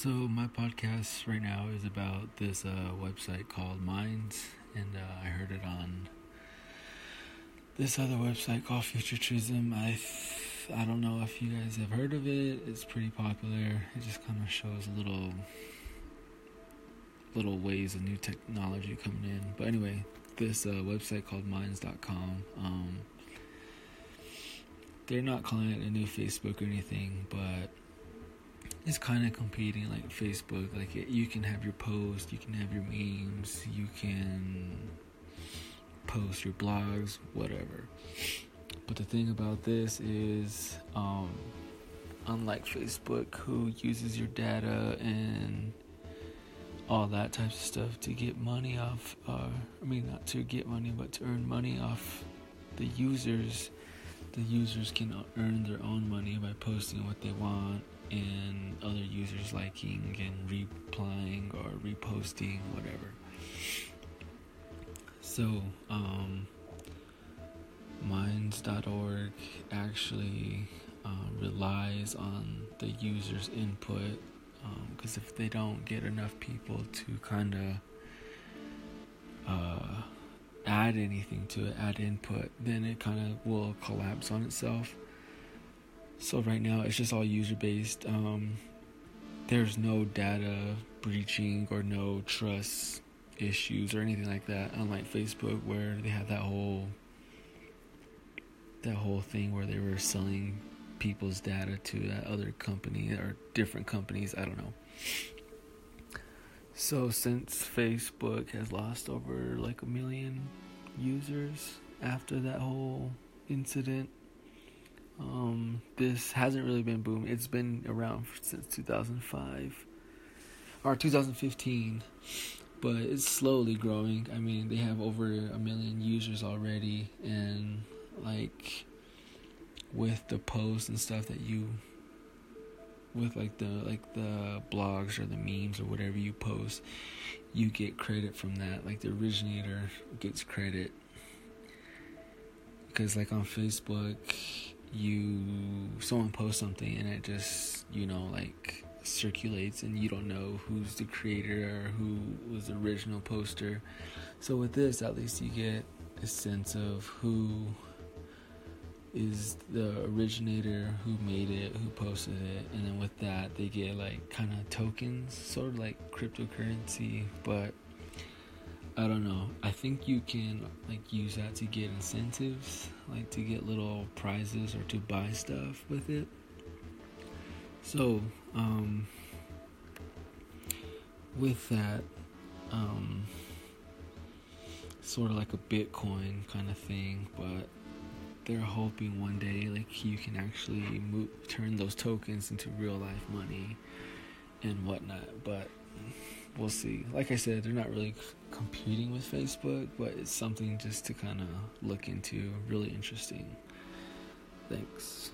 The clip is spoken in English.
So my podcast right now is about this uh, website called Minds, and uh, I heard it on this other website called Futurism. I I don't know if you guys have heard of it. It's pretty popular. It just kind of shows little little ways of new technology coming in. But anyway, this uh, website called Minds.com. Um, they're not calling it a new Facebook or anything, but it's kind of competing like Facebook. Like it, you can have your post, you can have your memes, you can post your blogs, whatever. But the thing about this is, um, unlike Facebook, who uses your data and all that types of stuff to get money off, uh, I mean, not to get money, but to earn money off the users. The users can earn their own money by posting what they want and other users liking and replying or reposting, whatever. So, um, Minds.org actually uh, relies on the user's input because um, if they don't get enough people to kind of uh, add anything to it, add input, then it kind of will collapse on itself. So right now it's just all user based. Um, there's no data breaching or no trust issues or anything like that. Unlike Facebook, where they had that whole that whole thing where they were selling people's data to that other company or different companies. I don't know. So since Facebook has lost over like a million users after that whole incident, um, this hasn't really been booming. It's been around since 2005 or 2015, but it's slowly growing. I mean, they have over a million users already, and like with the posts and stuff that you with like the like the blogs or the memes or whatever you post you get credit from that. Like the originator gets credit. Because like on facebook you someone posts something and it just you know like circulates and you don't know who's the creator or who was the original poster. So with this at least you get a sense of who is the originator who made it who posted it and then with that they get like kind of tokens sort of like cryptocurrency but I don't know. I think you can like use that to get incentives, like to get little prizes or to buy stuff with it. So, um with that um sort of like a Bitcoin kind of thing, but they're hoping one day like you can actually move, turn those tokens into real life money and whatnot. But we'll see. Like I said, they're not really competing with Facebook, but it's something just to kind of look into. Really interesting. Thanks.